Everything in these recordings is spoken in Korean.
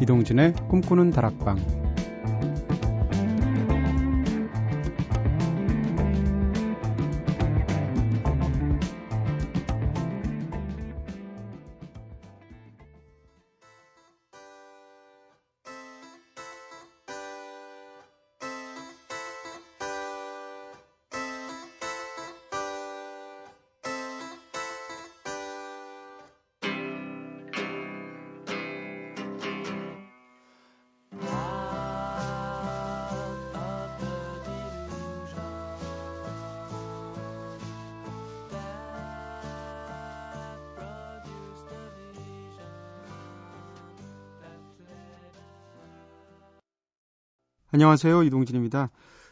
이동진의 꿈꾸는 다락방 안녕하세요. 이동진입니다.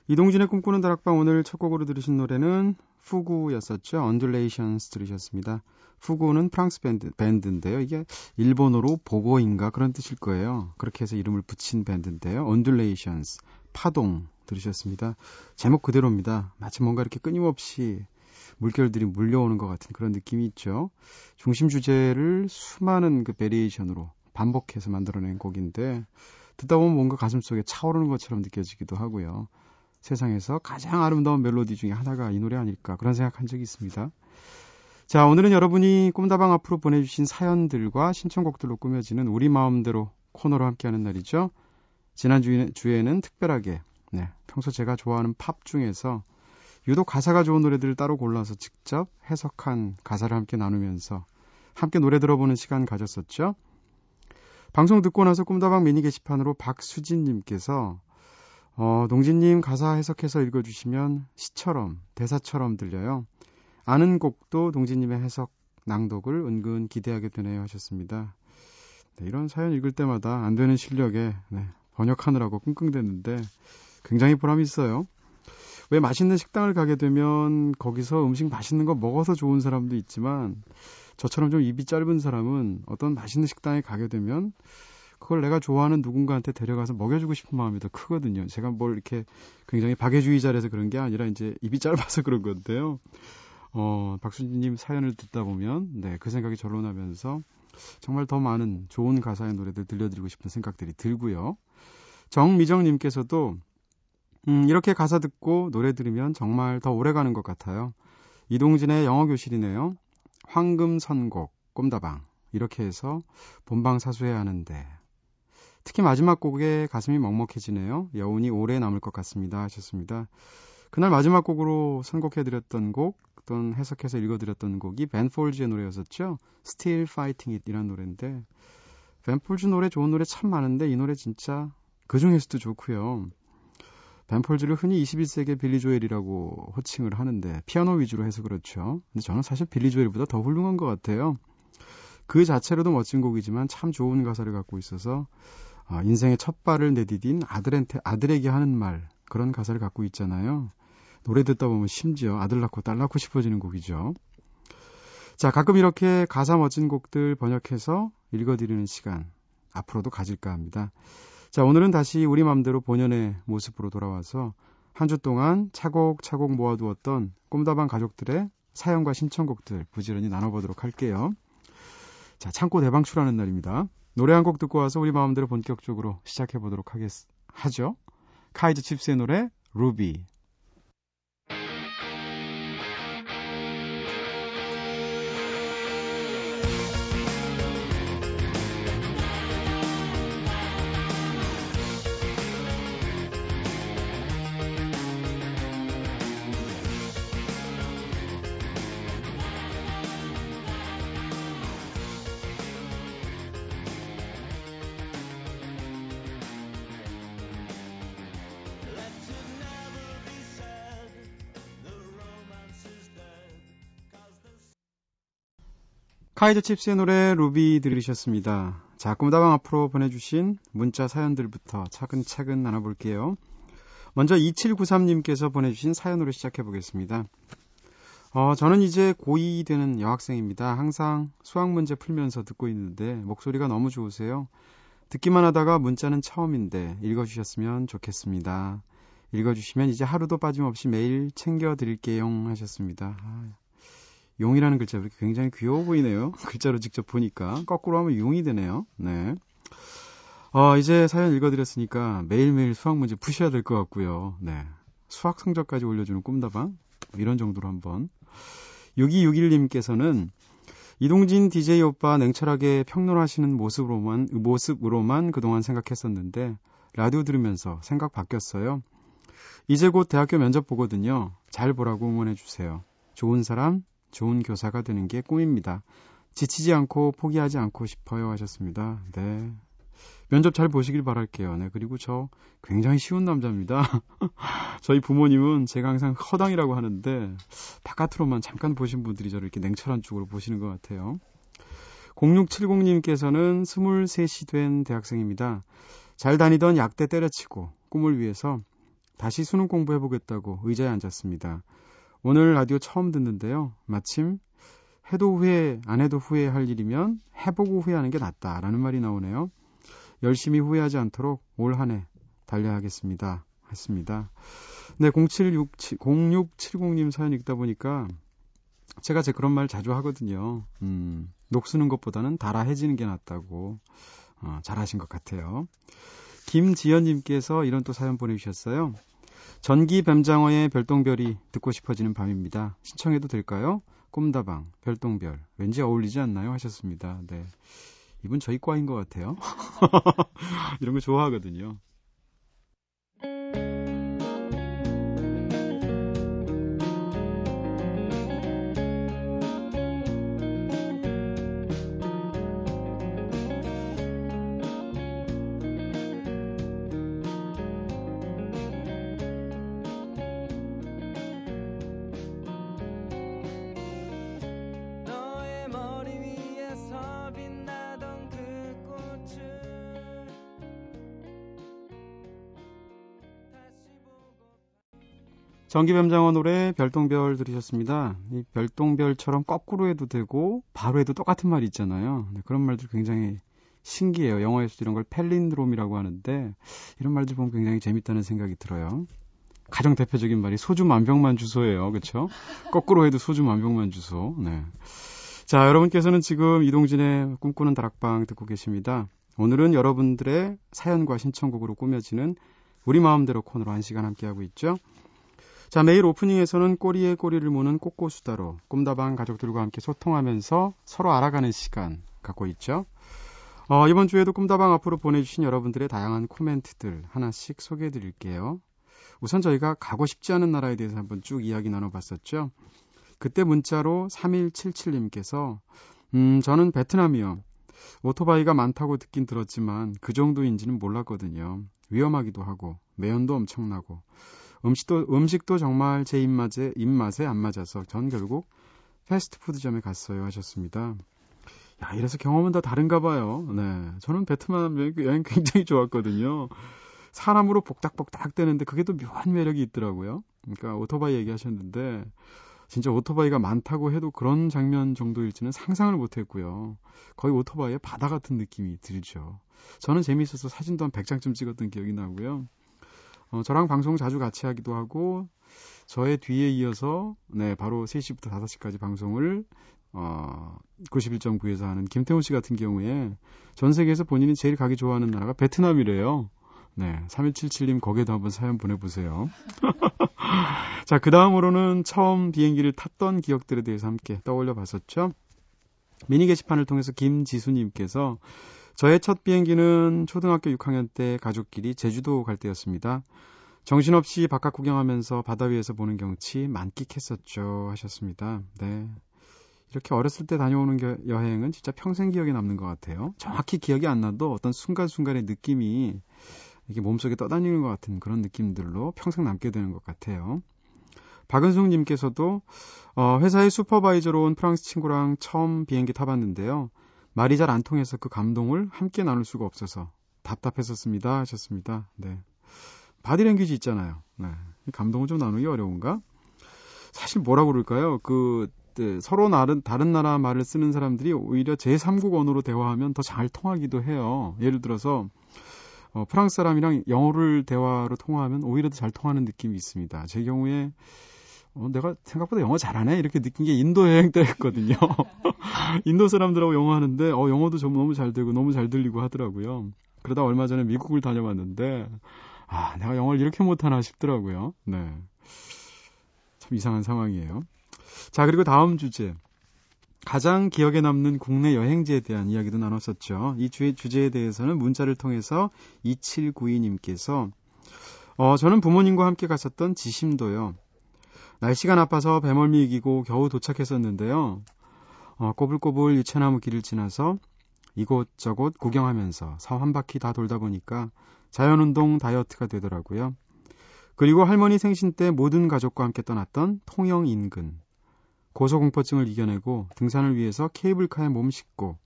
이동진의 꿈꾸는 다락방 오늘 첫 곡으로 들으신 노래는 푸구였었죠. Undulations 들으셨습니다. 푸구는 프랑스 밴드, 밴드인데요. 이게 일본어로 복어인가 그런 뜻일 거예요. 그렇게 해서 이름을 붙인 밴드인데요. Undulations, 파동 들으셨습니다. 제목 그대로입니다. 마치 뭔가 이렇게 끊임없이 물결들이 몰려오는 것 같은 그런 느낌이 있죠. 중심 주제를 수많은 그 variation으로 반복해서 만들어낸 곡인데 듣다 보면 뭔가 가슴속에 차오르는 것처럼 느껴지기도 하고요. 세상에서 가장 아름다운 멜로디 중에 하나가 이 노래 아닐까 그런 생각한 적이 있습니다. 자, 오늘은 여러분이 꿈다방 앞으로 보내주신 사연들과 신청곡들로 꾸며지는 우리 마음대로 코너로 함께하는 날이죠. 지난 주에는 특별하게 네, 평소 제가 좋아하는 팝 중에서 유독 가사가 좋은 노래들을 따로 골라서 직접 해석한 가사를 함께 나누면서 함께 노래 들어보는 시간 가졌었죠. 방송 듣고 나서 꿈다방 미니 게시판으로 박수진님께서 어, 동진님 가사 해석해서 읽어주시면 시처럼 대사처럼 들려요. 아는 곡도 동진님의 해석 낭독을 은근 기대하게 되네요 하셨습니다. 네, 이런 사연 읽을 때마다 안 되는 실력에 네, 번역하느라고 끙끙댔는데 굉장히 보람이 있어요. 왜 맛있는 식당을 가게 되면 거기서 음식 맛있는 거 먹어서 좋은 사람도 있지만 저처럼 좀 입이 짧은 사람은 어떤 맛있는 식당에 가게 되면 그걸 내가 좋아하는 누군가한테 데려가서 먹여주고 싶은 마음이 더 크거든요. 제가 뭘 이렇게 굉장히 박애주의자라서 그런 게 아니라 이제 입이 짧아서 그런 건데요. 어, 박순진님 사연을 듣다 보면, 네, 그 생각이 절로 나면서 정말 더 많은 좋은 가사의 노래들 들려드리고 싶은 생각들이 들고요. 정미정님께서도, 음, 이렇게 가사 듣고 노래 들으면 정말 더 오래 가는 것 같아요. 이동진의 영어 교실이네요. 황금 선곡, 꼼다방. 이렇게 해서 본방 사수해야 하는데. 특히 마지막 곡에 가슴이 먹먹해지네요. 여운이 오래 남을 것 같습니다. 하셨습니다. 그날 마지막 곡으로 선곡해드렸던 곡, 어떤 해석해서 읽어드렸던 곡이 벤 폴즈의 노래였었죠. Still Fighting It 이란 노래인데, 벤 폴즈 노래 좋은 노래 참 많은데 이 노래 진짜 그 중에서도 좋고요. 벤폴즈를 흔히 21세기의 빌리 조엘이라고 호칭을 하는데 피아노 위주로 해서 그렇죠. 근데 저는 사실 빌리 조엘보다 더 훌륭한 것 같아요. 그 자체로도 멋진 곡이지만 참 좋은 가사를 갖고 있어서 어, 인생의 첫 발을 내디딘 아들한테 아들에게 하는 말 그런 가사를 갖고 있잖아요. 노래 듣다 보면 심지어 아들 낳고 딸 낳고 싶어지는 곡이죠. 자, 가끔 이렇게 가사 멋진 곡들 번역해서 읽어드리는 시간 앞으로도 가질까 합니다. 자, 오늘은 다시 우리 맘대로 본연의 모습으로 돌아와서 한 주 동안 차곡차곡 모아두었던 꿈다방 가족들의 사연과 신청곡들 부지런히 나눠보도록 할게요. 자, 창고 대방출하는 날입니다. 노래 한 곡 듣고 와서 우리 마음대로 본격적으로 시작해보도록 하겠, 하죠. 카이즈 칩스의 노래, 루비. 카이드 칩스의 노래 루비 들으셨습니다. 자, 꿈다방 앞으로 보내주신 문자 사연들부터 차근차근 나눠볼게요. 먼저 2793님께서 보내주신 사연으로 시작해보겠습니다. 어, 저는 이제 고2 되는 여학생입니다. 항상 수학 문제 풀면서 듣고 있는데 목소리가 너무 좋으세요. 듣기만 하다가 문자는 처음인데 읽어주셨으면 좋겠습니다. 읽어주시면 이제 하루도 빠짐없이 매일 챙겨드릴게요 하셨습니다. 아, 용이라는 글자 이렇게 굉장히 귀여워 보이네요. 글자로 직접 보니까 거꾸로 하면 용이 되네요. 네. 어, 이제 사연 읽어드렸으니까 매일매일 수학 문제 푸셔야 될 것 같고요. 네. 수학 성적까지 올려주는 꿈다방. 이런 정도로 한번. 6261님께서는 이동진 DJ 오빠 냉철하게 평론하시는 모습으로만, 모습으로만 그동안 생각했었는데, 라디오 들으면서 생각 바뀌었어요. 이제 곧 대학교 면접 보거든요. 잘 보라고 응원해 주세요. 좋은 사람, 좋은 교사가 되는 게 꿈입니다. 지치지 않고 포기하지 않고 싶어요 하셨습니다. 네. 면접 잘 보시길 바랄게요. 네. 그리고 저 굉장히 쉬운 남자입니다. 저희 부모님은 제가 항상 허당이라고 하는데 바깥으로만 잠깐 보신 분들이 저를 이렇게 냉철한 쪽으로 보시는 것 같아요. 0670님께서는 23시 된 대학생입니다. 잘 다니던 약대 때려치고 꿈을 위해서 다시 수능 공부해보겠다고 의자에 앉았습니다. 오늘 라디오 처음 듣는데요. 마침 해도 후회, 안 해도 후회할 일이면 해보고 후회하는 게 낫다라는 말이 나오네요. 열심히 후회하지 않도록 올 한 해 달려야겠습니다. 했습니다. 네, 0767, 0670님 사연 읽다 보니까 제가 제 그런 말 자주 하거든요. 음, 녹쓰는 것보다는 달아해지는 게 낫다고. 어, 잘하신 것 같아요. 김지연님께서 이런 또 사연 보내주셨어요. 전기 뱀장어의 별똥별이 듣고 싶어지는 밤입니다. 신청해도 될까요? 꿈다방, 별똥별. 왠지 어울리지 않나요? 하셨습니다. 네. 이분 저희 과인 것 같아요. 이런 거 좋아하거든요. 전기뱀장어 노래 별똥별 들으셨습니다. 이 별똥별처럼 거꾸로 해도 되고 바로 해도 똑같은 말이 있잖아요. 네, 그런 말들 굉장히 신기해요. 영어에서 이런 걸 펠린드롬이라고 하는데 이런 말들 보면 굉장히 재밌다는 생각이 들어요. 가장 대표적인 말이 소주 만병만 주소예요. 그렇죠? 거꾸로 해도 소주 만병만 주소. 네. 자, 여러분께서는 지금 이동진의 꿈꾸는 다락방 듣고 계십니다. 오늘은 여러분들의 사연과 신청곡으로 꾸며지는 우리 마음대로 코너로 한 시간 함께하고 있죠. 자, 매일 오프닝에서는 꼬리에 꼬리를 무는 꼬꼬수다로 꿈다방 가족들과 함께 소통하면서 서로 알아가는 시간 갖고 있죠. 어, 이번 주에도 꿈다방 앞으로 보내주신 여러분들의 다양한 코멘트들 하나씩 소개해 드릴게요. 우선 저희가 가고 싶지 않은 나라에 대해서 한번 쭉 이야기 나눠봤었죠. 그때 문자로 3177님께서 음, 저는 베트남이요. 오토바이가 많다고 듣긴 들었지만 그 정도인지는 몰랐거든요. 위험하기도 하고 매연도 엄청나고 음식도 음식도 정말 제 입맛에 입맛에 안 맞아서 전 결국 패스트푸드점에 갔어요 하셨습니다. 야, 이래서 경험은 다 다른가 봐요. 네. 저는 베트남 여행 굉장히 좋았거든요. 사람으로 복닥복닥 되는데 그게 또 묘한 매력이 있더라고요. 그러니까 오토바이 얘기하셨는데 진짜 오토바이가 많다고 해도 그런 장면 정도일지는 상상을 못 했고요. 거의 오토바이의 바다 같은 느낌이 들죠. 저는 재미있어서 사진도 한 100장쯤 찍었던 기억이 나고요. 어, 저랑 방송 자주 같이 하기도 하고 저의 뒤에 이어서 네 바로 3시부터 5시까지 방송을 어, 91.9에서 하는 김태훈 씨 같은 경우에 전 세계에서 본인이 제일 가기 좋아하는 나라가 베트남이래요. 네, 3177님 거기에도 한번 사연 보내보세요. 자, 그 다음으로는 처음 비행기를 탔던 기억들에 대해서 함께 떠올려 봤었죠. 미니 게시판을 통해서 김지수님께서 저의 첫 비행기는 초등학교 6학년 때 가족끼리 제주도 갈 때였습니다. 정신없이 바깥 구경하면서 바다 위에서 보는 경치 만끽했었죠. 하셨습니다. 네. 이렇게 어렸을 때 다녀오는 겨, 여행은 진짜 평생 기억에 남는 것 같아요. 정확히 기억이 안 나도 어떤 순간순간의 느낌이 이게 몸속에 떠다니는 것 같은 그런 느낌들로 평생 남게 되는 것 같아요. 박은숙님께서도 어, 회사의 슈퍼바이저로 온 프랑스 친구랑 처음 비행기 타봤는데요. 말이 잘 안 통해서 그 감동을 함께 나눌 수가 없어서 답답했었습니다. 하셨습니다. 네. 바디랭귀지 있잖아요. 네. 감동을 좀 나누기 어려운가? 사실 뭐라 그럴까요? 그 네, 서로 다른 다른 나라 말을 쓰는 사람들이 오히려 제3국 언어로 대화하면 더 잘 통하기도 해요. 예를 들어서 어, 프랑스 사람이랑 영어를 대화로 통화하면 오히려 더 잘 통하는 느낌이 있습니다. 제 경우에 어, 내가 생각보다 영어 잘하네 이렇게 느낀 게 인도 여행 때였거든요. 인도 사람들하고 영어 하는데 어, 영어도 좀 너무 잘 되고 너무 잘 들리고 하더라고요. 그러다 얼마 전에 미국을 다녀왔는데 아, 내가 영어를 이렇게 못하나 싶더라고요. 네. 참 이상한 상황이에요. 자, 그리고 다음 주제. 가장 기억에 남는 국내 여행지에 대한 이야기도 나눴었죠. 이 주, 주제에 대해서는 문자를 통해서 2792님께서 어, 저는 부모님과 함께 갔었던 지심도요. 날씨가 나빠서 배멀미 이기고 겨우 도착했었는데요. 어, 꼬불꼬불 유채나무 길을 지나서 이곳저곳 구경하면서 서한 바퀴 다 돌다 보니까 자연운동 다이어트가 되더라고요. 그리고 할머니 생신 때 모든 가족과 함께 떠났던 통영 인근. 고소공포증을 이겨내고 등산을 위해서 케이블카에 몸 싣고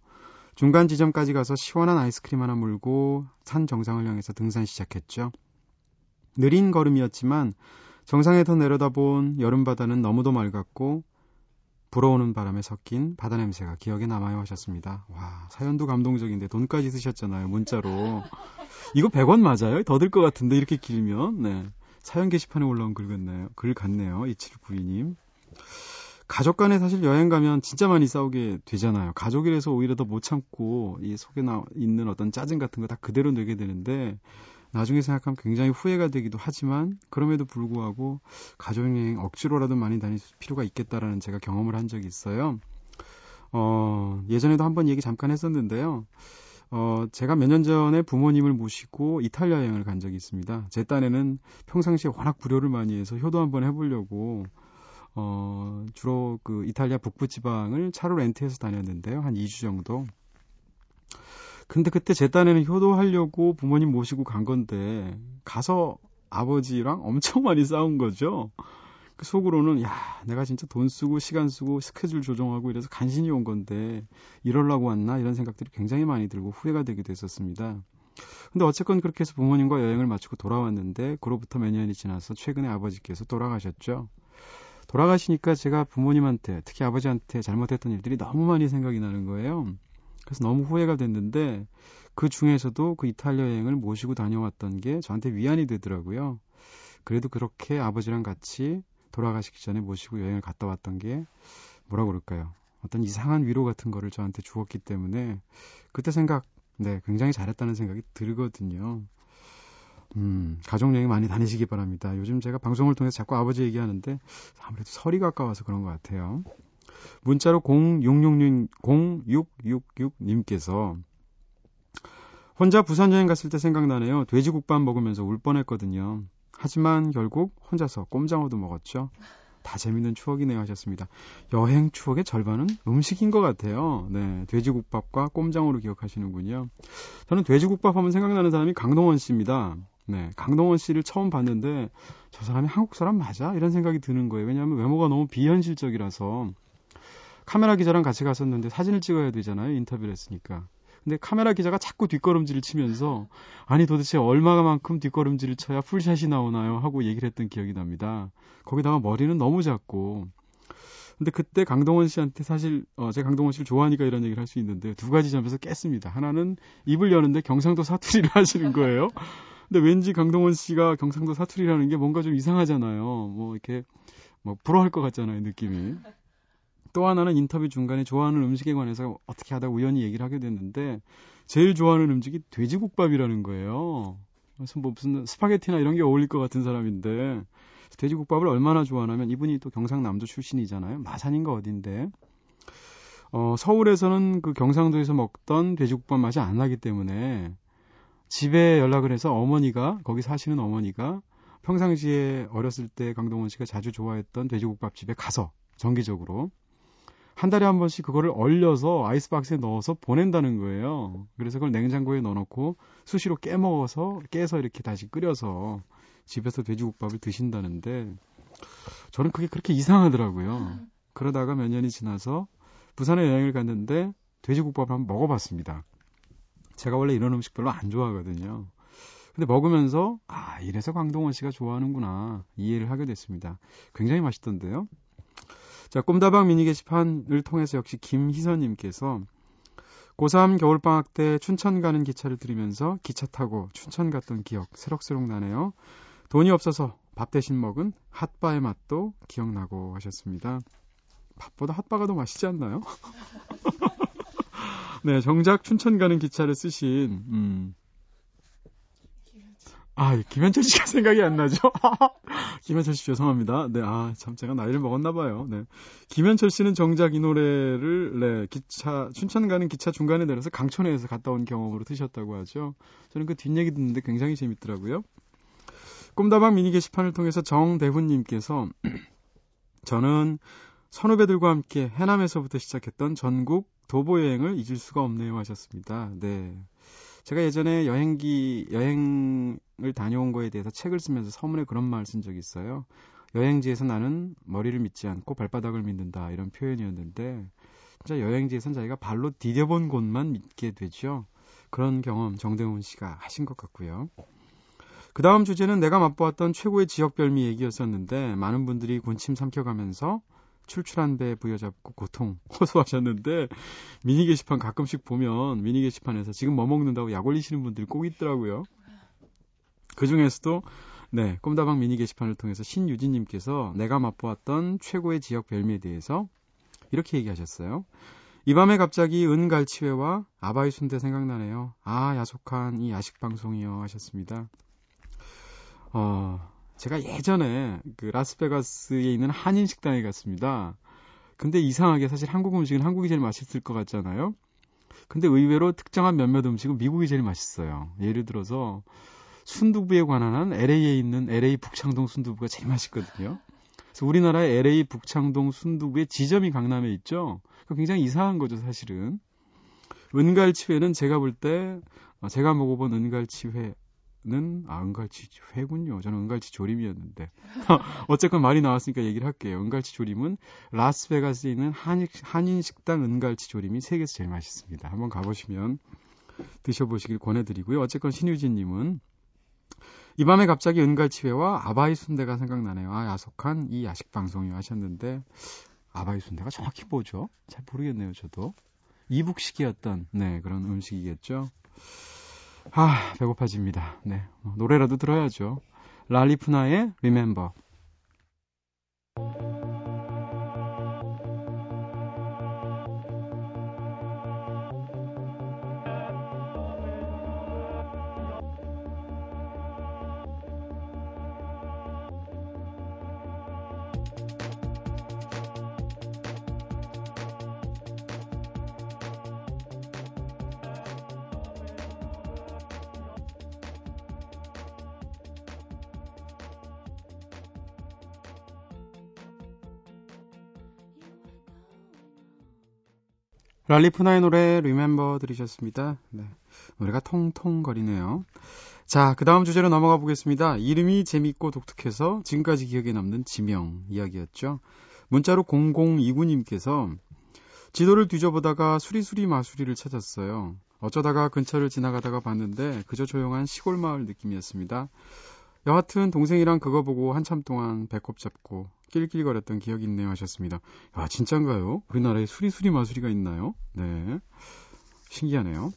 중간 지점까지 가서 시원한 아이스크림 하나 물고 산 정상을 향해서 등산 시작했죠. 느린 걸음이었지만 정상에서 내려다본 여름바다는 너무도 맑았고 불어오는 바람에 섞인 바다 냄새가 기억에 남아요 하셨습니다. 와, 사연도 감동적인데 돈까지 쓰셨잖아요, 문자로. 이거 100원 맞아요? 더 들 것 같은데, 이렇게 길면. 네. 사연 게시판에 올라온 글 같네요. 글 같네요. 2792님. 가족 간에 사실 여행 가면 진짜 많이 싸우게 되잖아요. 가족이라서 오히려 더 못 참고 이 속에 나 있는 어떤 짜증 같은 거 다 그대로 내게 되는데 나중에 생각하면 굉장히 후회가 되기도 하지만 그럼에도 불구하고 가족여행 억지로라도 많이 다닐 필요가 있겠다라는 제가 경험을 한 적이 있어요. 어, 예전에도 한번 얘기 잠깐 했었는데요. 어, 제가 몇 년 전에 부모님을 모시고 이탈리아 여행을 간 적이 있습니다. 제 딴에는 평상시에 워낙 불효를 많이 해서 효도 한번 해보려고 어, 주로 그 이탈리아 북부 지방을 차로 렌트해서 다녔는데요. 한 2주 정도. 근데 그때 제 딴에는 효도하려고 부모님 모시고 간 건데 가서 아버지랑 엄청 많이 싸운 거죠. 그 속으로는 야 내가 진짜 돈 쓰고 시간 쓰고 스케줄 조정하고 이래서 간신히 온 건데 이럴라고 왔나 이런 생각들이 굉장히 많이 들고 후회가 되기도 했었습니다. 근데 어쨌건 그렇게 해서 부모님과 여행을 마치고 돌아왔는데 그로부터 몇 년이 지나서 최근에 아버지께서 돌아가셨죠. 돌아가시니까 제가 부모님한테 특히 아버지한테 잘못했던 일들이 너무 많이 생각이 나는 거예요. 그래서 너무 후회가 됐는데 그 중에서도 그 이탈리아 여행을 모시고 다녀왔던 게 저한테 위안이 되더라고요. 그래도 그렇게 아버지랑 같이 돌아가시기 전에 모시고 여행을 갔다 왔던 게 뭐라 그럴까요? 어떤 이상한 위로 같은 거를 저한테 주었기 때문에 그때 생각, 네, 굉장히 잘했다는 생각이 들거든요. 음, 가족여행 많이 다니시기 바랍니다. 요즘 제가 방송을 통해서 자꾸 아버지 얘기하는데 아무래도 설이 가까워서 그런 것 같아요. 문자로 0666, 0666님께서 혼자 부산 여행 갔을 때 생각나네요. 돼지국밥 먹으면서 울 뻔했거든요. 하지만 결국 혼자서 꼼장어도 먹었죠. 다 재밌는 추억이네요 하셨습니다. 여행 추억의 절반은 음식인 것 같아요. 네, 돼지국밥과 꼼장어로 기억하시는군요. 저는 돼지국밥 하면 생각나는 사람이 강동원 씨입니다. 네, 강동원 씨를 처음 봤는데 저 사람이 한국 사람 맞아? 이런 생각이 드는 거예요. 왜냐하면 외모가 너무 비현실적이라서 카메라 기자랑 같이 갔었는데 사진을 찍어야 되잖아요. 인터뷰를 했으니까. 근데 카메라 기자가 자꾸 뒷걸음질을 치면서 아니 도대체 얼마만큼 뒷걸음질을 쳐야 풀샷이 나오나요? 하고 얘기를 했던 기억이 납니다. 거기다가 머리는 너무 작고 근데 그때 강동원 씨한테 사실 어, 제가 강동원 씨를 좋아하니까 이런 얘기를 할 수 있는데 두 가지 점에서 깼습니다. 하나는 입을 여는데 경상도 사투리를 하시는 거예요. 근데 왠지 강동원 씨가 경상도 사투리라는 게 뭔가 좀 이상하잖아요. 뭐 이렇게 뭐 부러워할 것 같잖아요, 느낌이. 또 하나는 인터뷰 중간에 좋아하는 음식에 관해서 어떻게 하다 우연히 얘기를 하게 됐는데 제일 좋아하는 음식이 돼지국밥이라는 거예요. 그래서 뭐 무슨 스파게티나 이런 게 어울릴 것 같은 사람인데 돼지국밥을 얼마나 좋아하냐면 이분이 또 경상남도 출신이잖아요. 마산인가 어딘데. 어, 서울에서는 그 경상도에서 먹던 돼지국밥 맛이 안 나기 때문에 집에 연락을 해서 어머니가 거기 사시는 어머니가 평상시에 어렸을 때 강동원 씨가 자주 좋아했던 돼지국밥 집에 가서 정기적으로 한 달에 한 번씩 그거를 얼려서 아이스박스에 넣어서 보낸다는 거예요. 그래서 그걸 냉장고에 넣어놓고 수시로 깨먹어서 깨서 이렇게 다시 끓여서 집에서 돼지국밥을 드신다는데 저는 그게 그렇게 이상하더라고요. 그러다가 몇 년이 지나서 부산에 여행을 갔는데 돼지국밥을 한번 먹어봤습니다. 제가 원래 이런 음식 별로 안 좋아하거든요. 근데 먹으면서 아 이래서 강동원 씨가 좋아하는구나 이해를 하게 됐습니다. 굉장히 맛있던데요. 자, 꿈다방 미니 게시판을 통해서 역시 김희선님께서 고3 겨울방학 때 춘천 가는 기차를 들으면서 기차 타고 춘천 갔던 기억 새록새록 나네요. 돈이 없어서 밥 대신 먹은 핫바의 맛도 기억나고 하셨습니다. 밥보다 핫바가 더 맛있지 않나요? 네, 정작 춘천 가는 기차를 쓰신, 음, 아, 김현철 씨가 생각이 안 나죠? 김현철 씨 죄송합니다. 네, 아, 참 제가 나이를 먹었나 봐요. 네. 김현철 씨는 정작 이 노래를 네, 기차 춘천 가는 기차 중간에 내려서 강촌에서 갔다 온 경험으로 드셨다고 하죠. 저는 그 뒷얘기 듣는데 굉장히 재밌더라고요. 꿈다방 미니 게시판을 통해서 정대훈 님께서 저는 선후배들과 함께 해남에서부터 시작했던 전국 도보 여행을 잊을 수가 없네요 하셨습니다. 네. 제가 예전에 여행기 여행을 다녀온 거에 대해서 책을 쓰면서 서문에 그런 말을 쓴 적이 있어요. 여행지에서 나는 머리를 믿지 않고 발바닥을 믿는다 이런 표현이었는데 진짜 여행지에선 자기가 발로 디뎌본 곳만 믿게 되죠. 그런 경험 정대훈 씨가 하신 것 같고요. 그 다음 주제는 내가 맛보았던 최고의 지역 별미 얘기였었는데 많은 분들이 군침 삼켜가면서 출출한 배 부여잡고 고통 호소하셨는데 미니 게시판 가끔씩 보면 미니 게시판에서 지금 뭐 먹는다고 약 올리시는 분들이 꼭 있더라고요. 그 중에서도 네 꼼다방 미니 게시판을 통해서 신유진 님께서 내가 맛보았던 최고의 지역 별미에 대해서 이렇게 얘기하셨어요. 이 밤에 갑자기 은갈치회와 아바이 순대 생각나네요. 아 야속한 이 야식 방송이요 하셨습니다. 어 제가 예전에 그 라스베가스에 있는 한인 식당에 갔습니다. 근데 이상하게 사실 한국 음식은 한국이 제일 맛있을 것 같잖아요. 근데 의외로 특정한 몇몇 음식은 미국이 제일 맛있어요. 예를 들어서 순두부에 관한 한 LA에 있는 LA 북창동 순두부가 제일 맛있거든요. 그래서 우리나라의 LA 북창동 순두부의 지점이 강남에 있죠. 굉장히 이상한 거죠, 사실은. 은갈치회는 제가 볼 때, 어, 제가 먹어본 은갈치회, 는 아, 은갈치 회군요. 저는 은갈치 조림이었는데. 어쨌건 말이 나왔으니까 얘기를 할게요. 은갈치 조림은 라스베가스에 있는 한인, 한인 식당 은갈치 조림이 세계에서 제일 맛있습니다. 한번 가보시면 드셔보시길 권해드리고요. 어쨌건 신유진님은 이 밤에 갑자기 은갈치회와 아바이 순대가 생각나네요. 아, 야속한 이 야식 방송이 하셨는데 아바이 순대가 정확히 뭐죠? 잘 모르겠네요, 저도. 이북식이었던 네, 그런 음식이겠죠. 아, 배고파집니다. 네. 뭐 노래라도 들어야죠. 랄리푸나의 Remember. 랄리푸나의 노래 리멤버 들으셨습니다. 네. 노래가 통통거리네요. 자, 그 다음 주제로 넘어가 보겠습니다. 이름이 재밌고 독특해서 지금까지 기억에 남는 지명 이야기였죠. 문자로 0029님께서 지도를 뒤져보다가 수리수리 마수리를 찾았어요. 어쩌다가 근처를 지나가다가 봤는데 그저 조용한 시골 마을 느낌이었습니다. 여하튼 동생이랑 그거 보고 한참 동안 배꼽 잡고 낄낄거렸던 기억이 있네요 하셨습니다. 아, 진짠가요? 우리나라에 수리수리 마수리가 있나요? 네. 신기하네요.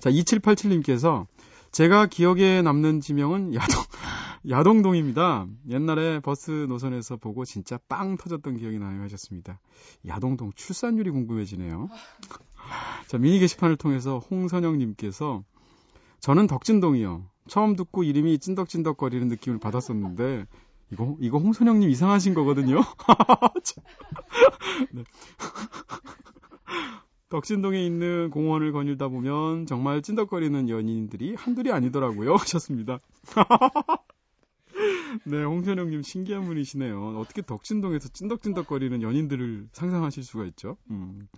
자, 2787님께서 제가 기억에 남는 지명은 야동, 야동동입니다. 옛날에 버스 노선에서 보고 진짜 빵 터졌던 기억이 나요 하셨습니다. 야동동 출산율이 궁금해지네요. 자, 미니 게시판을 통해서 홍선영님께서 저는 덕진동이요. 처음 듣고 이름이 찐덕찐덕거리는 느낌을 받았었는데 이거 이거 홍선영님 이상하신 거거든요. 네. 덕신동에 있는 공원을 거닐다 보면 정말 찐덕거리는 연인들이 한둘이 아니더라고요. 하셨습니다. 네, 홍선영님 신기한 분이시네요. 어떻게 덕신동에서 찐덕찐덕거리는 연인들을 상상하실 수가 있죠? 음.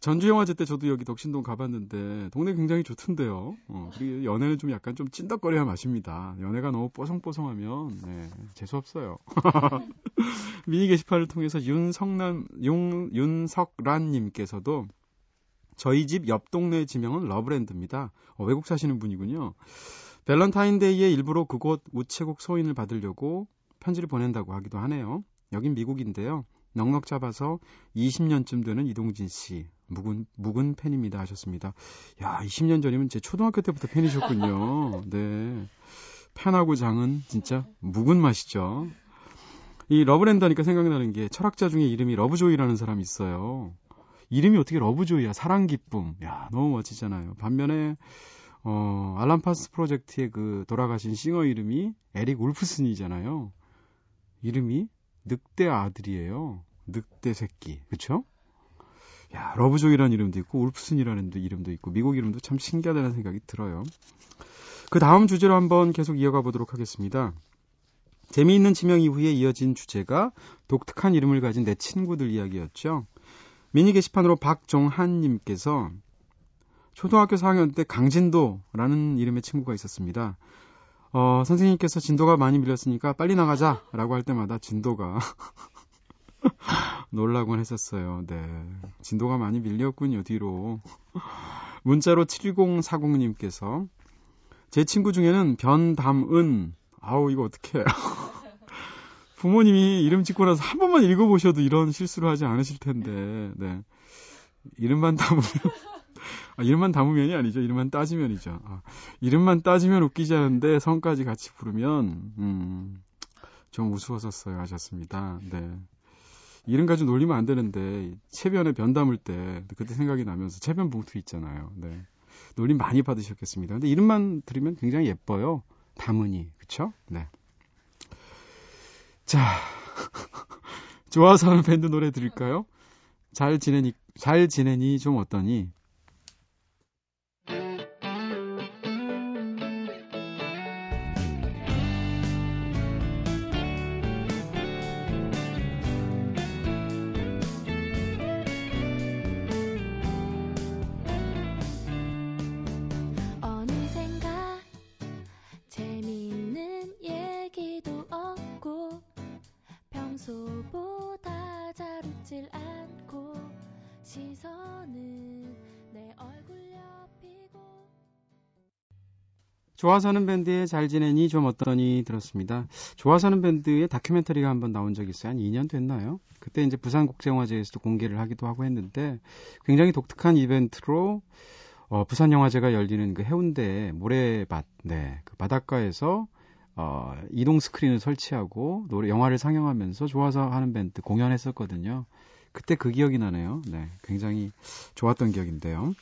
전주영화제 때 저도 여기 덕신동 가봤는데 동네 굉장히 좋던데요. 어, 우리 연애는 좀 약간 좀 찐덕거려야 맛입니다. 연애가 너무 뽀송뽀송하면 네, 재수 없어요. 미니 게시판을 통해서 윤성란 윤 윤석란님께서도 저희 집 옆 동네 지명은 러브랜드입니다. 어, 외국 사시는 분이군요. 밸런타인데이에 일부러 그곳 우체국 소인을 받으려고 편지를 보낸다고 하기도 하네요. 여긴 미국인데요. 넉넉 잡아서 20년쯤 되는 이동진 씨. 묵은, 묵은 팬입니다 하셨습니다. 야, 20년 전이면 제 초등학교 때부터 팬이셨군요. 네. 팬하고 장은 진짜 묵은 맛이죠. 이 러브랜드 하니까 생각나는 게 철학자 중에 이름이 러브조이라는 사람이 있어요. 이름이 어떻게 러브조이야? 사랑 기쁨. 야, 너무 멋지잖아요. 반면에 어, 알란 파슨스 프로젝트의 그 돌아가신 싱어 이름이 에릭 울프슨이잖아요. 이름이 늑대 아들이에요. 늑대 새끼. 그쵸? 야, 러브조이라는 이름도 있고, 울프슨이라는 이름도 있고, 미국 이름도 참 신기하다는 생각이 들어요. 그 다음 주제로 한번 계속 이어가 보도록 하겠습니다. 재미있는 지명 이후에 이어진 주제가 독특한 이름을 가진 내 친구들 이야기였죠. 미니 게시판으로 박종한님께서 초등학교 4학년 때 강진도라는 이름의 친구가 있었습니다. 어, 선생님께서 진도가 많이 밀렸으니까 빨리 나가자 라고 할 때마다 진도가 놀라곤 했었어요. 네. 진도가 많이 밀렸군요, 뒤로. 문자로 7040님께서 제 친구 중에는 변담은 아우 이거 어떡해. 부모님이 이름 짓고 나서 한 번만 읽어보셔도 이런 실수를 하지 않으실 텐데, 네. 이름만 담으면, 아, 이름만 담으면이 아니죠. 이름만 따지면이죠. 아, 이름만 따지면 웃기지 않은데 성까지 같이 부르면, 음, 좀 우스웠었어요. 하셨습니다. 네. 이름 가지고 놀리면 안 되는데, 체변에 변 담을 때, 그때 생각이 나면서 체변 봉투 있잖아요. 네. 놀림 많이 받으셨겠습니다. 근데 이름만 들으면 굉장히 예뻐요. 다문이. 그쵸? 네. 자, 좋아서 하는 밴드 노래 들을까요? 잘 지내니, 잘 지내니 좀 어떠니? 좋아 사는 밴드의 잘 지내니 좀 어떠니 들었습니다. 좋아 사는 밴드의 다큐멘터리가 한번 나온 적이 있어요. 한 2년 됐나요? 그때 이제 부산국제영화제에서도 공개를 하기도 하고 했는데 굉장히 독특한 이벤트로 어, 부산영화제가 열리는 그 해운대 모래밭, 네, 그 바닷가에서 어, 이동 스크린을 설치하고 노래 영화를 상영하면서 좋아서 하는 밴드 공연했었거든요. 그때 그 기억이 나네요. 네, 굉장히 좋았던 기억인데요.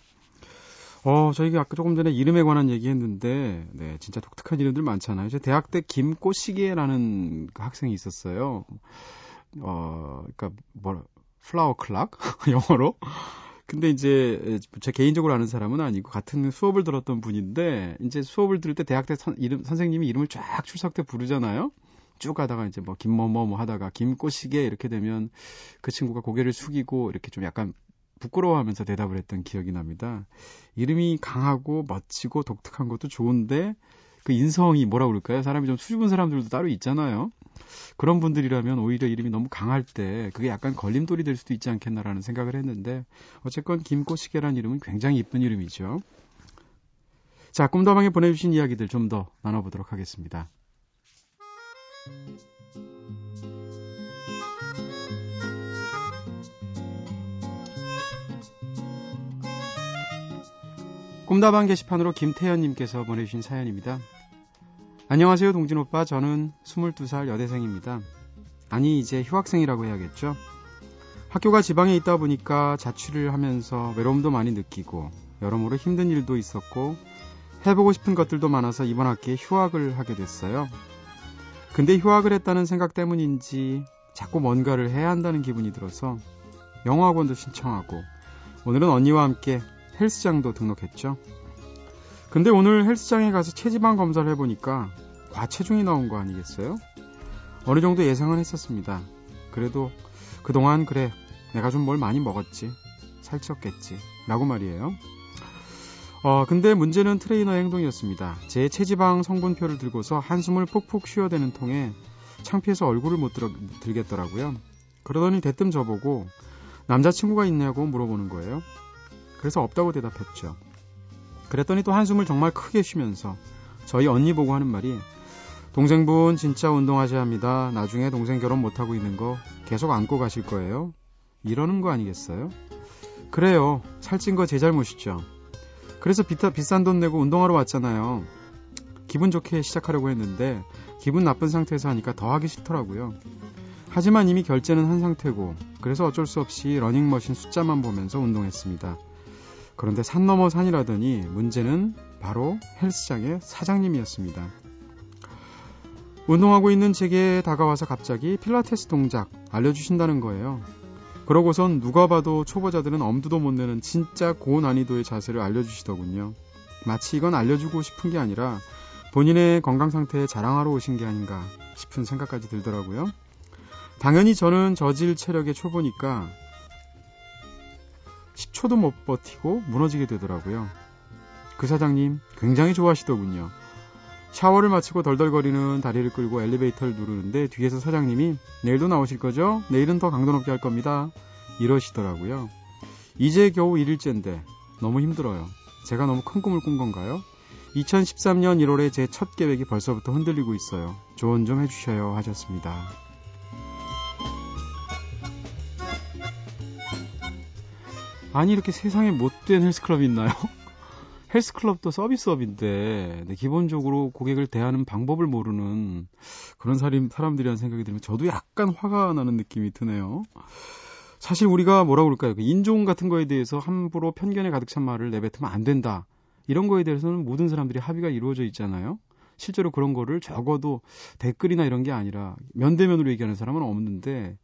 어, 저희가 아까 조금 전에 이름에 관한 얘기 했는데, 네, 진짜 독특한 이름들 많잖아요. 제 대학 때 김꼬시계라는 그 학생이 있었어요. 어, 그니까, 뭐라, 플라워 클락? 영어로? 근데 이제, 제 개인적으로 아는 사람은 아니고, 같은 수업을 들었던 분인데, 이제 수업을 들을 때 대학 때 선, 이름, 선생님이 이름을 쫙 출석 때 부르잖아요? 쭉 가다가 이제 뭐 김뭐뭐 뭐 하다가 김꼬시계 이렇게 되면 그 친구가 고개를 숙이고 이렇게 좀 약간 부끄러워하면서 대답을 했던 기억이 납니다. 이름이 강하고 멋지고 독특한 것도 좋은데 그 인성이 뭐라 그럴까요? 사람이 좀 수줍은 사람들도 따로 있잖아요. 그런 분들이라면 오히려 이름이 너무 강할 때 그게 약간 걸림돌이 될 수도 있지 않겠나라는 생각을 했는데 어쨌건 김꼬시계란 이름은 굉장히 이쁜 이름이죠. 자, 꿈다방에 보내주신 이야기들 좀 더 나눠보도록 하겠습니다. 꿈다방 게시판으로 김태현님께서 보내주신 사연입니다. 안녕하세요, 동진 오빠. 저는 22살 여대생입니다. 아니, 이제 휴학생이라고 해야겠죠? 학교가 지방에 있다 보니까 자취를 하면서 외로움도 많이 느끼고 여러모로 힘든 일도 있었고 해보고 싶은 것들도 많아서 이번 학기에 휴학을 하게 됐어요. 근데 휴학을 했다는 생각 때문인지 자꾸 뭔가를 해야 한다는 기분이 들어서 영어학원도 신청하고 오늘은 언니와 함께 헬스장도 등록했죠. 근데 오늘 헬스장에 가서 체지방 검사를 해보니까 과체중이 나온 거 아니겠어요? 어느 정도 예상은 했었습니다. 그래도 그동안 그래 내가 좀 뭘 많이 먹었지 살쪘겠지 라고 말이에요. 어, 근데 문제는 트레이너의 행동이었습니다. 제 체지방 성분표를 들고서 한숨을 푹푹 쉬어대는 통에 창피해서 얼굴을 못 들어, 들겠더라고요. 그러더니 대뜸 저보고 남자친구가 있냐고 물어보는 거예요. 그래서 없다고 대답했죠. 그랬더니 또 한숨을 정말 크게 쉬면서 저희 언니 보고 하는 말이 동생분 진짜 운동하셔야 합니다. 나중에 동생 결혼 못하고 있는 거 계속 안고 가실 거예요. 이러는 거 아니겠어요? 그래요. 살찐 거 제 잘못이죠. 그래서 비타, 비싼 돈 내고 운동하러 왔잖아요. 기분 좋게 시작하려고 했는데 기분 나쁜 상태에서 하니까 더 하기 싫더라고요. 하지만 이미 결제는 한 상태고 그래서 어쩔 수 없이 러닝머신 숫자만 보면서 운동했습니다. 그런데 산 넘어 산이라더니 문제는 바로 헬스장의 사장님이었습니다. 운동하고 있는 제게 다가와서 갑자기 필라테스 동작 알려주신다는 거예요. 그러고선 누가 봐도 초보자들은 엄두도 못 내는 진짜 고난이도의 자세를 알려주시더군요. 마치 이건 알려주고 싶은 게 아니라 본인의 건강 상태에 자랑하러 오신 게 아닌가 싶은 생각까지 들더라고요. 당연히 저는 저질 체력의 초보니까 10초도 못 버티고 무너지게 되더라고요. 그 사장님 굉장히 좋아하시더군요. 샤워를 마치고 덜덜거리는 다리를 끌고 엘리베이터를 누르는데 뒤에서 사장님이 내일도 나오실 거죠? 내일은 더 강도 높게 할 겁니다. 이러시더라고요. 이제 겨우 1일째인데 너무 힘들어요. 제가 너무 큰 꿈을 꾼 건가요? 2013년 1월에 제 첫 계획이 벌써부터 흔들리고 있어요. 조언 좀 해주셔요 하셨습니다. 아니 이렇게 세상에 못된 헬스클럽이 있나요? 헬스클럽도 서비스업인데 네, 기본적으로 고객을 대하는 방법을 모르는 그런 사람들이라는 생각이 들면 저도 약간 화가 나는 느낌이 드네요. 사실 우리가 뭐라 그럴까요? 그 인종 같은 거에 대해서 함부로 편견에 가득 찬 말을 내뱉으면 안 된다. 이런 거에 대해서는 모든 사람들이 합의가 이루어져 있잖아요. 실제로 그런 거를 적어도 댓글이나 이런 게 아니라 면대면으로 얘기하는 사람은 없는데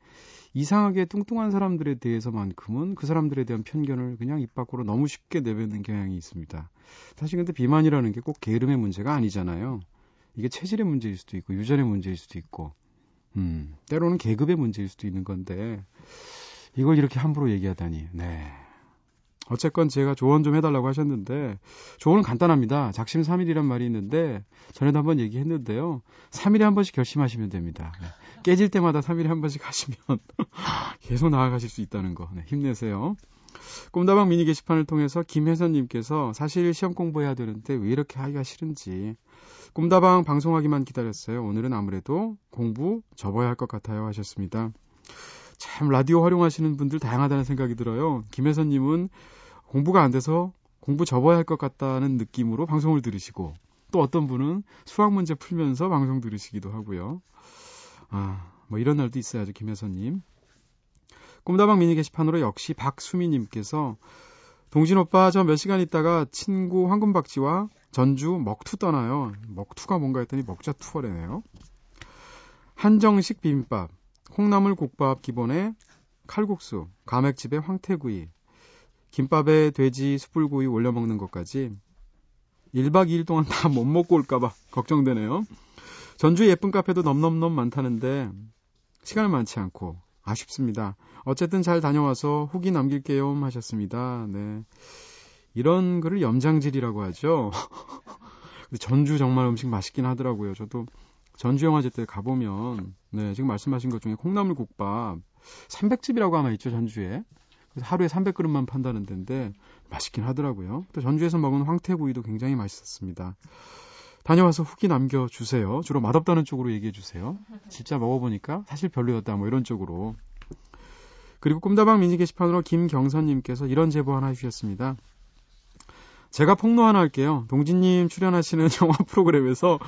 이상하게 뚱뚱한 사람들에 대해서만큼은 그 사람들에 대한 편견을 그냥 입 밖으로 너무 쉽게 내뱉는 경향이 있습니다. 사실 근데 비만이라는 게 꼭 게으름의 문제가 아니잖아요. 이게 체질의 문제일 수도 있고 유전의 문제일 수도 있고 음, 때로는 계급의 문제일 수도 있는 건데 이걸 이렇게 함부로 얘기하다니. 네. 어쨌건 제가 조언 좀 해달라고 하셨는데 조언은 간단합니다. 작심 3일이란 말이 있는데 전에도 한번 얘기했는데요. 3일에 한 번씩 결심하시면 됩니다. 네. 깨질 때마다 3일에 한 번씩 하시면 계속 나아가실 수 있다는 거 네, 힘내세요. 꿈다방 미니 게시판을 통해서 김혜선님께서 사실 시험 공부해야 되는데 왜 이렇게 하기가 싫은지 꿈다방 방송하기만 기다렸어요. 오늘은 아무래도 공부 접어야 할 것 같아요 하셨습니다. 참 라디오 활용하시는 분들 다양하다는 생각이 들어요. 김혜선님은 공부가 안 돼서 공부 접어야 할 것 같다는 느낌으로 방송을 들으시고 또 어떤 분은 수학 문제 풀면서 방송 들으시기도 하고요. 아, 뭐 이런 날도 있어야죠, 김혜선님. 꿈다방 미니 게시판으로 역시 박수미님께서 동진 오빠 저 몇 시간 있다가 친구 황금박쥐와 전주 먹투 떠나요. 먹투가 뭔가 했더니 먹자 투어래네요. 한정식 비빔밥 콩나물 국밥 기본에 칼국수, 가맥집에 황태구이, 김밥에 돼지 숯불구이 올려 먹는 것까지 1박 2일 동안 다 못 먹고 올까봐 걱정되네요. 전주 예쁜 카페도 넘넘넘 많다는데 시간이 많지 않고 아쉽습니다. 어쨌든 잘 다녀와서 후기 남길게요 하셨습니다. 네. 이런 글을 염장질이라고 하죠. 전주 정말 음식 맛있긴 하더라고요. 저도 전주 영화제 때 가보면 네 지금 말씀하신 것 중에 콩나물 국밥 300집이라고 아마 있죠 전주에 그래서 하루에 300그릇만 판다는 데인데 맛있긴 하더라고요. 또 전주에서 먹은 황태구이도 굉장히 맛있었습니다. 다녀와서 후기 남겨주세요. 주로 맛없다는 쪽으로 얘기해주세요. 진짜 먹어보니까 사실 별로였다 뭐 이런 쪽으로. 그리고 꿈다방 미니 게시판으로 김경선님께서 이런 제보 하나 해주셨습니다. 제가 폭로 하나 할게요. 동진님 출연하시는 영화 프로그램에서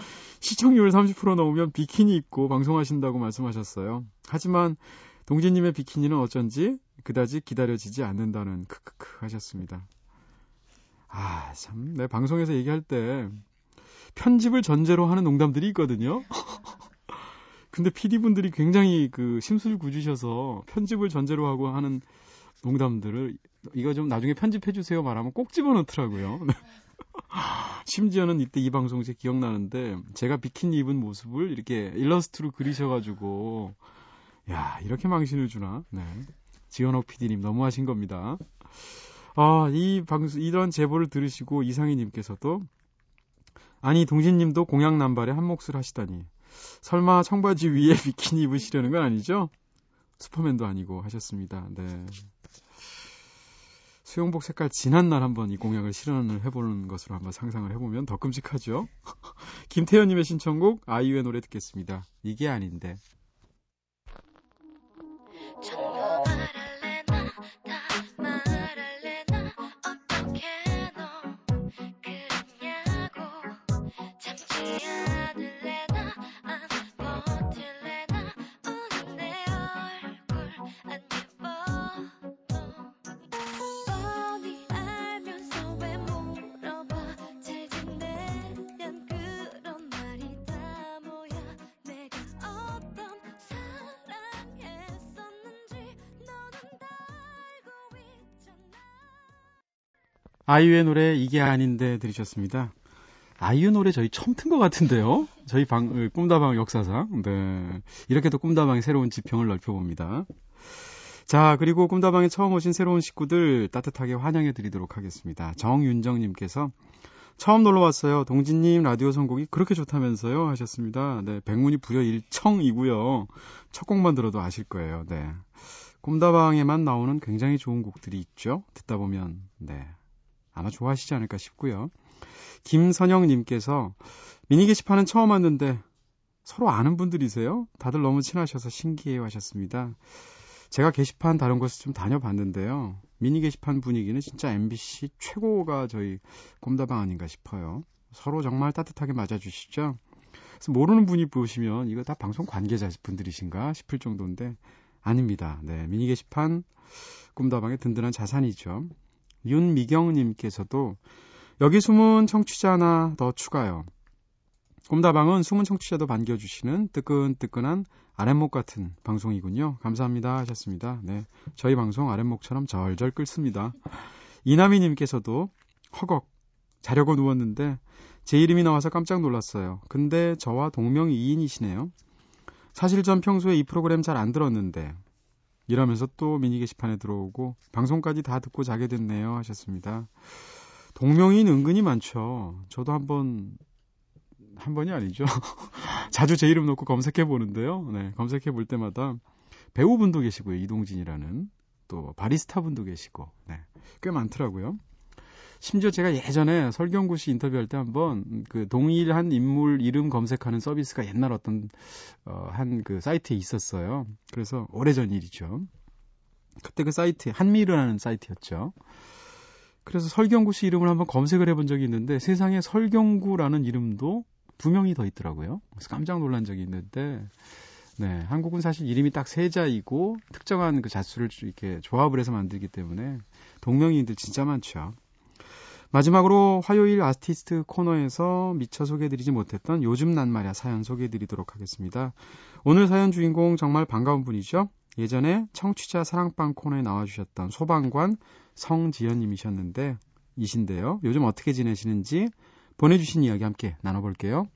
시청률 30% 넘으면 비키니 입고 방송하신다고 말씀하셨어요. 하지만 동진님의 비키니는 어쩐지 그다지 기다려지지 않는다는 크크크 하셨습니다. 아, 참, 내 방송에서 얘기할 때 편집을 전제로 하는 농담들이 있거든요. 근데 PD분들이 굉장히 그 심술궂으셔서 편집을 전제로 하고 하는 농담들을 이거 좀 나중에 편집해 주세요 말하면 꼭 집어넣더라고요. 네. 심지어는 이때 이 방송 제 기억나는데 제가 비키니 입은 모습을 이렇게 일러스트로 그리셔가지고 야 이렇게 망신을 주나? 네. 지현옥 PD님 너무하신 겁니다. 아, 이 방송 이런 제보를 들으시고 이상희님께서도 아니 동진님도 공약 남발에 한 몫을 하시다니 설마 청바지 위에 비키니 입으시려는 건 아니죠? 슈퍼맨도 아니고 하셨습니다. 네. 수영복 색깔 진한 날 한번 이 공약을 실현을 해보는 것으로 한번 상상을 해보면 더 끔찍하죠. 김태현님의 신청곡 아이유의 노래 듣겠습니다. 이게 아닌데. 아이유의 노래 이게 아닌데 들으셨습니다. 아이유 노래 저희 처음 튼 것 같은데요. 저희 방 어, 꿈다방 역사상. 네. 이렇게 도 꿈다방의 새로운 지평을 넓혀봅니다. 자, 그리고 꿈다방에 처음 오신 새로운 식구들 따뜻하게 환영해 드리도록 하겠습니다. 정윤정님께서 처음 놀러 왔어요. 동진님 라디오 선곡이 그렇게 좋다면서요? 하셨습니다. 네, 백문이 불여 일청이고요. 첫 곡만 들어도 아실 거예요. 네. 꿈다방에만 나오는 굉장히 좋은 곡들이 있죠. 듣다 보면, 네. 아마 좋아하시지 않을까 싶고요. 김선영님께서 미니 게시판은 처음 왔는데 서로 아는 분들이세요? 다들 너무 친하셔서 신기해요 하셨습니다. 제가 게시판 다른 곳을 좀 다녀봤는데요. 미니 게시판 분위기는 진짜 MBC 최고가 저희 꼼다방 아닌가 싶어요. 서로 정말 따뜻하게 맞아주시죠? 그래서 모르는 분이 보시면 이거 다 방송 관계자 분들이신가 싶을 정도인데 아닙니다. 네, 미니 게시판 꿈다방의 든든한 자산이죠. 윤미경님께서도 여기 숨은 청취자 하나 더 추가요. 꿈다방은 숨은 청취자도 반겨주시는 뜨끈뜨끈한 아랫목 같은 방송이군요. 감사합니다 하셨습니다. 네, 저희 방송 아랫목처럼 절절 끓습니다. 이나미님께서도 허걱 자려고 누웠는데 제 이름이 나와서 깜짝 놀랐어요. 근데 저와 동명이인이시네요. 사실 전 평소에 이 프로그램 잘 안 들었는데 이러면서 또 미니 게시판에 들어오고 방송까지 다 듣고 자게 됐네요 하셨습니다. 동명이인 은근히 많죠. 저도 한번 한 번이 아니죠. 자주 제 이름 놓고 검색해 보는데요. 네, 검색해 볼 때마다 배우분도 계시고요. 이동진이라는 또 바리스타 분도 계시고 네, 꽤 많더라고요. 심지어 제가 예전에 설경구 씨 인터뷰할 때 한번 그 동일한 인물 이름 검색하는 서비스가 옛날 어떤 어, 한 그 사이트에 있었어요. 그래서 오래전 일이죠. 그때 그 사이트 한미르라는 사이트였죠. 그래서 설경구 씨 이름을 한번 검색을 해본 적이 있는데 세상에 설경구라는 이름도 두 명이 더 있더라고요. 그래서 깜짝 놀란 적이 있는데 네, 한국은 사실 이름이 딱 세 자이고 특정한 그 자수를 이렇게 조합을 해서 만들기 때문에 동명이인들 진짜 많죠. 마지막으로 화요일 아티스트 코너에서 미처 소개해드리지 못했던 요즘 난 말야 사연 소개해드리도록 하겠습니다. 오늘 사연 주인공 정말 반가운 분이죠. 예전에 청취자 사랑방 코너에 나와주셨던 소방관 성지연님이셨는데 이신데요. 요즘 어떻게 지내시는지 보내주신 이야기 함께 나눠볼게요.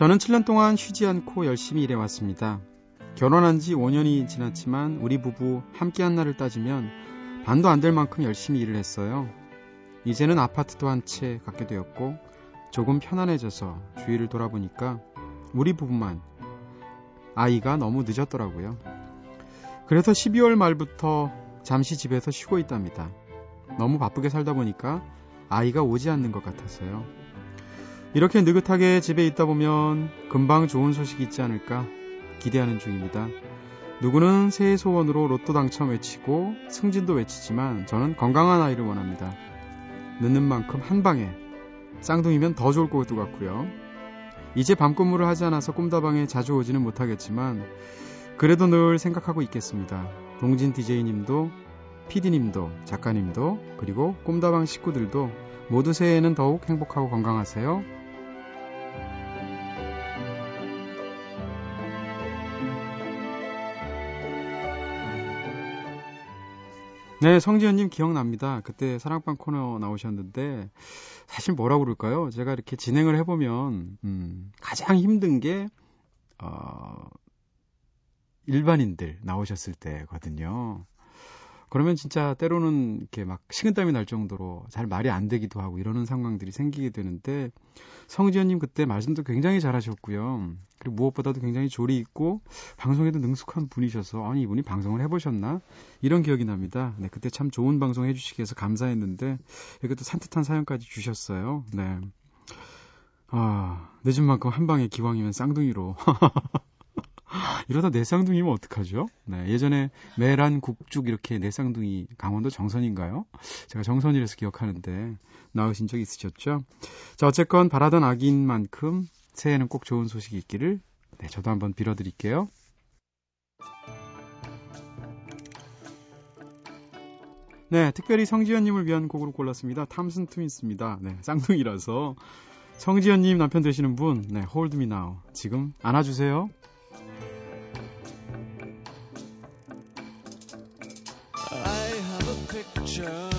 저는 7년 동안 쉬지 않고 열심히 일해왔습니다. 결혼한 지 5년이 지났지만 우리 부부 함께한 날을 따지면 반도 안 될 만큼 열심히 일을 했어요. 이제는 아파트도 한 채 갖게 되었고 조금 편안해져서 주위를 돌아보니까 우리 부부만 아이가 너무 늦었더라고요. 그래서 12월 말부터 잠시 집에서 쉬고 있답니다. 너무 바쁘게 살다 보니까 아이가 오지 않는 것 같아서요. 이렇게 느긋하게 집에 있다 보면 금방 좋은 소식이 있지 않을까 기대하는 중입니다. 누구는 새해 소원으로 로또 당첨 외치고 승진도 외치지만 저는 건강한 아이를 원합니다. 늦는 만큼 한 방에 쌍둥이면 더 좋을 것 같고요. 이제 밤근무를 하지 않아서 꿈다방에 자주 오지는 못하겠지만 그래도 늘 생각하고 있겠습니다. 동진 DJ님도 PD님도 작가님도 그리고 꿈다방 식구들도 모두 새해에는 더욱 행복하고 건강하세요. 네, 성지현님 기억납니다. 그때 사랑방 코너 나오셨는데, 사실 뭐라고 그럴까요? 제가 이렇게 진행을 해보면, 음, 가장 힘든 게, 어, 일반인들 나오셨을 때거든요. 그러면 진짜 때로는 이렇게 막 식은땀이 날 정도로 잘 말이 안 되기도 하고 이러는 상황들이 생기게 되는데 성지현님 그때 말씀도 굉장히 잘하셨고요. 그리고 무엇보다도 굉장히 조리 있고 방송에도 능숙한 분이셔서 아니 이분이 방송을 해보셨나 이런 기억이 납니다. 네 그때 참 좋은 방송 해주시기 위해서 감사했는데 또 산뜻한 사연까지 주셨어요. 네. 아 늦은 만큼 한 방에 기왕이면 쌍둥이로 이러다 내쌍둥이면 어떡하죠? 네, 예전에 매란 국죽 이렇게 내쌍둥이 강원도 정선인가요? 제가 정선이라서 기억하는데 나으신 적 있으셨죠? 자, 어쨌건 바라던 아기인 만큼 새해에는 꼭 좋은 소식이 있기를 네, 저도 한번 빌어드릴게요. 네, 특별히 성지현님을 위한 곡으로 골랐습니다. 탐슨 트윈스입니다. 네, 쌍둥이라서 성지현님 남편 되시는 분, 네, Me Now 지금 안아주세요. future.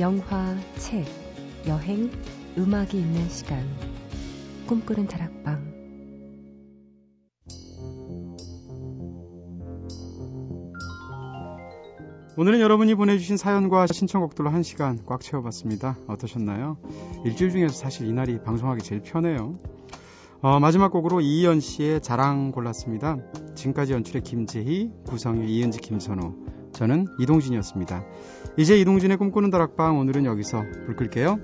영화, 책, 여행, 음악이 있는 시간. 꿈꾸는 다락방. 오늘은 여러분이 보내주신 사연과 신청곡들로 한 시간 꽉 채워봤습니다. 어떠셨나요? 일주일 중에서 사실 이날이 방송하기 제일 편해요. 어, 마지막 곡으로 이희연 씨의 자랑 골랐습니다. 지금까지 연출의 김재희, 구성의 이은지, 김선호, 저는 이동진이었습니다. 이제 이동진의 꿈꾸는 다락방 오늘은 여기서 불 끌게요.